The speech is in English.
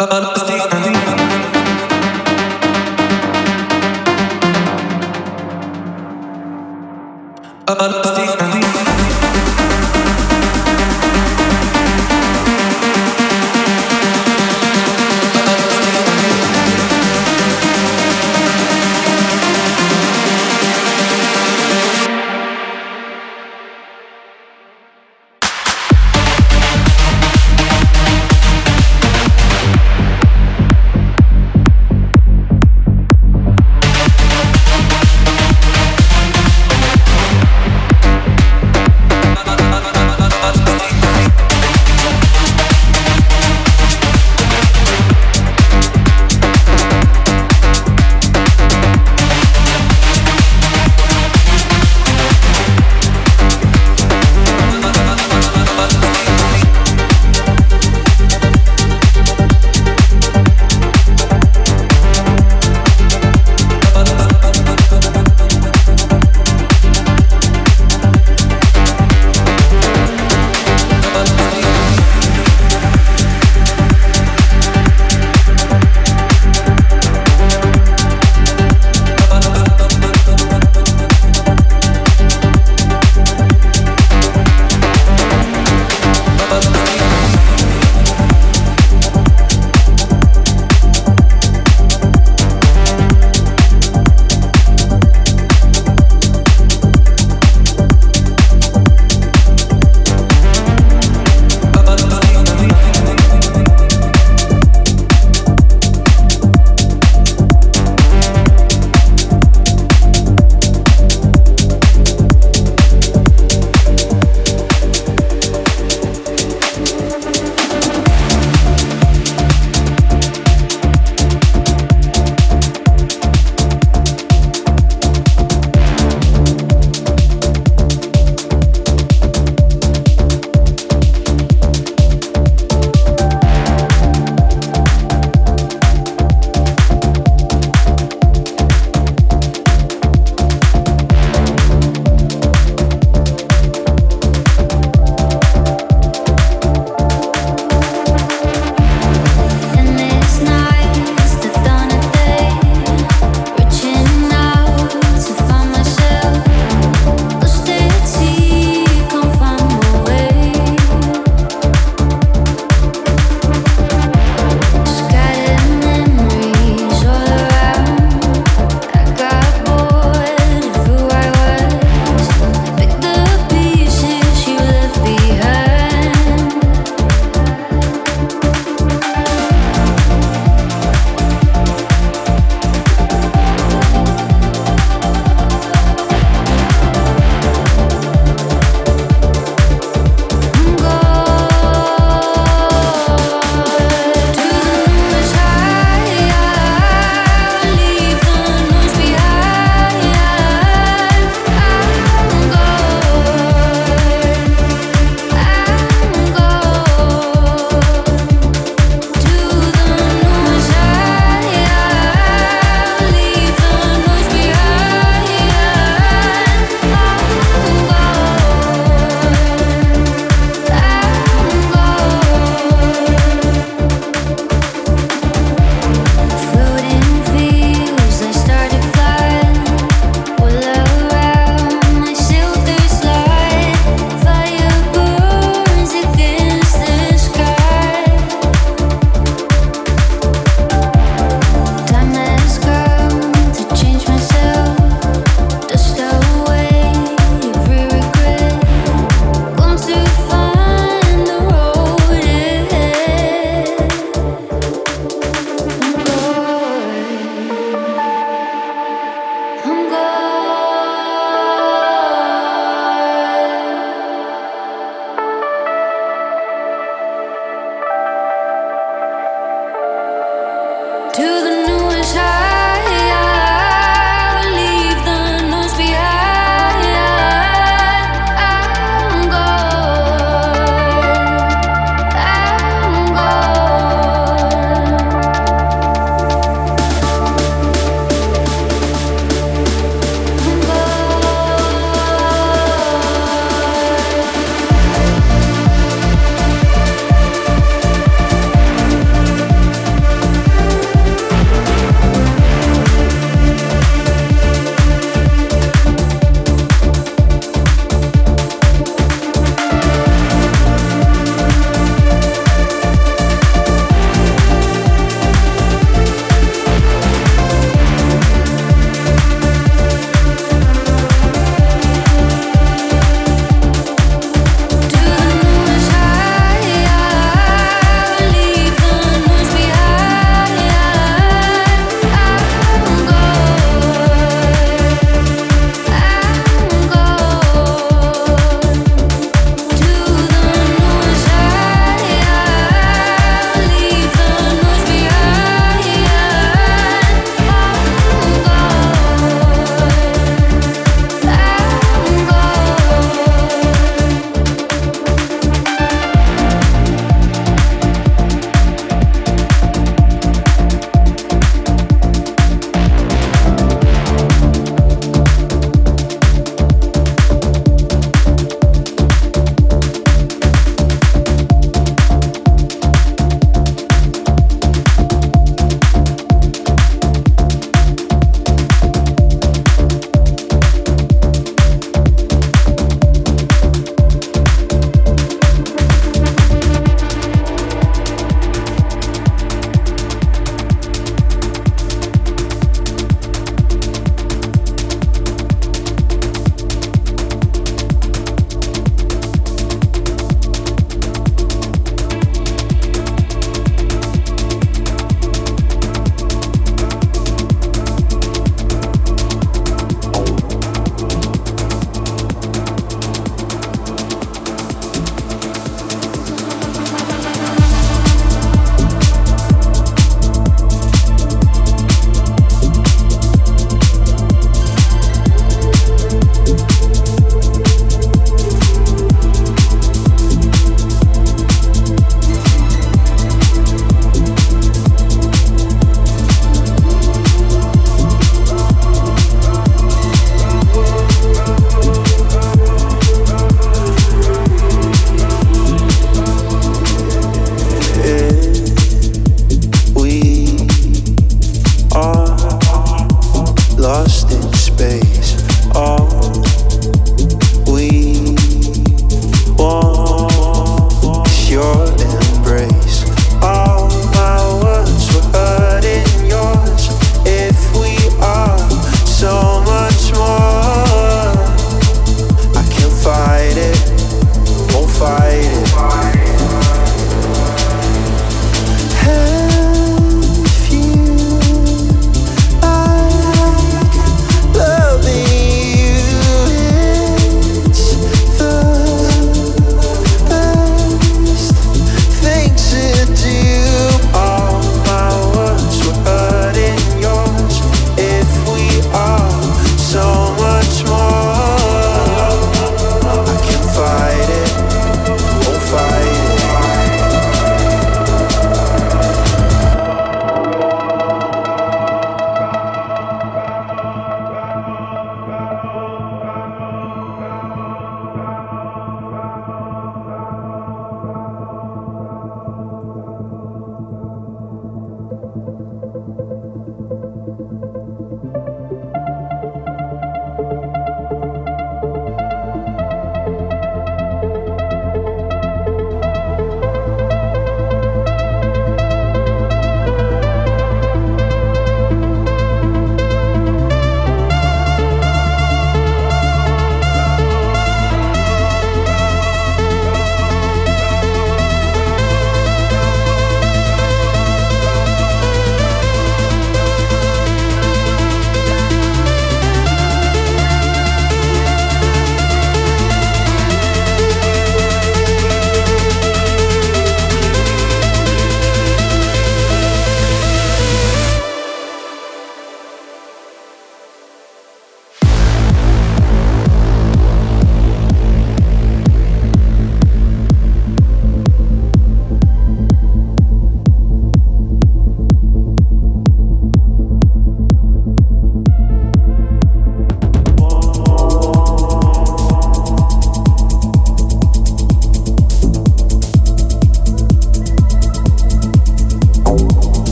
Uh,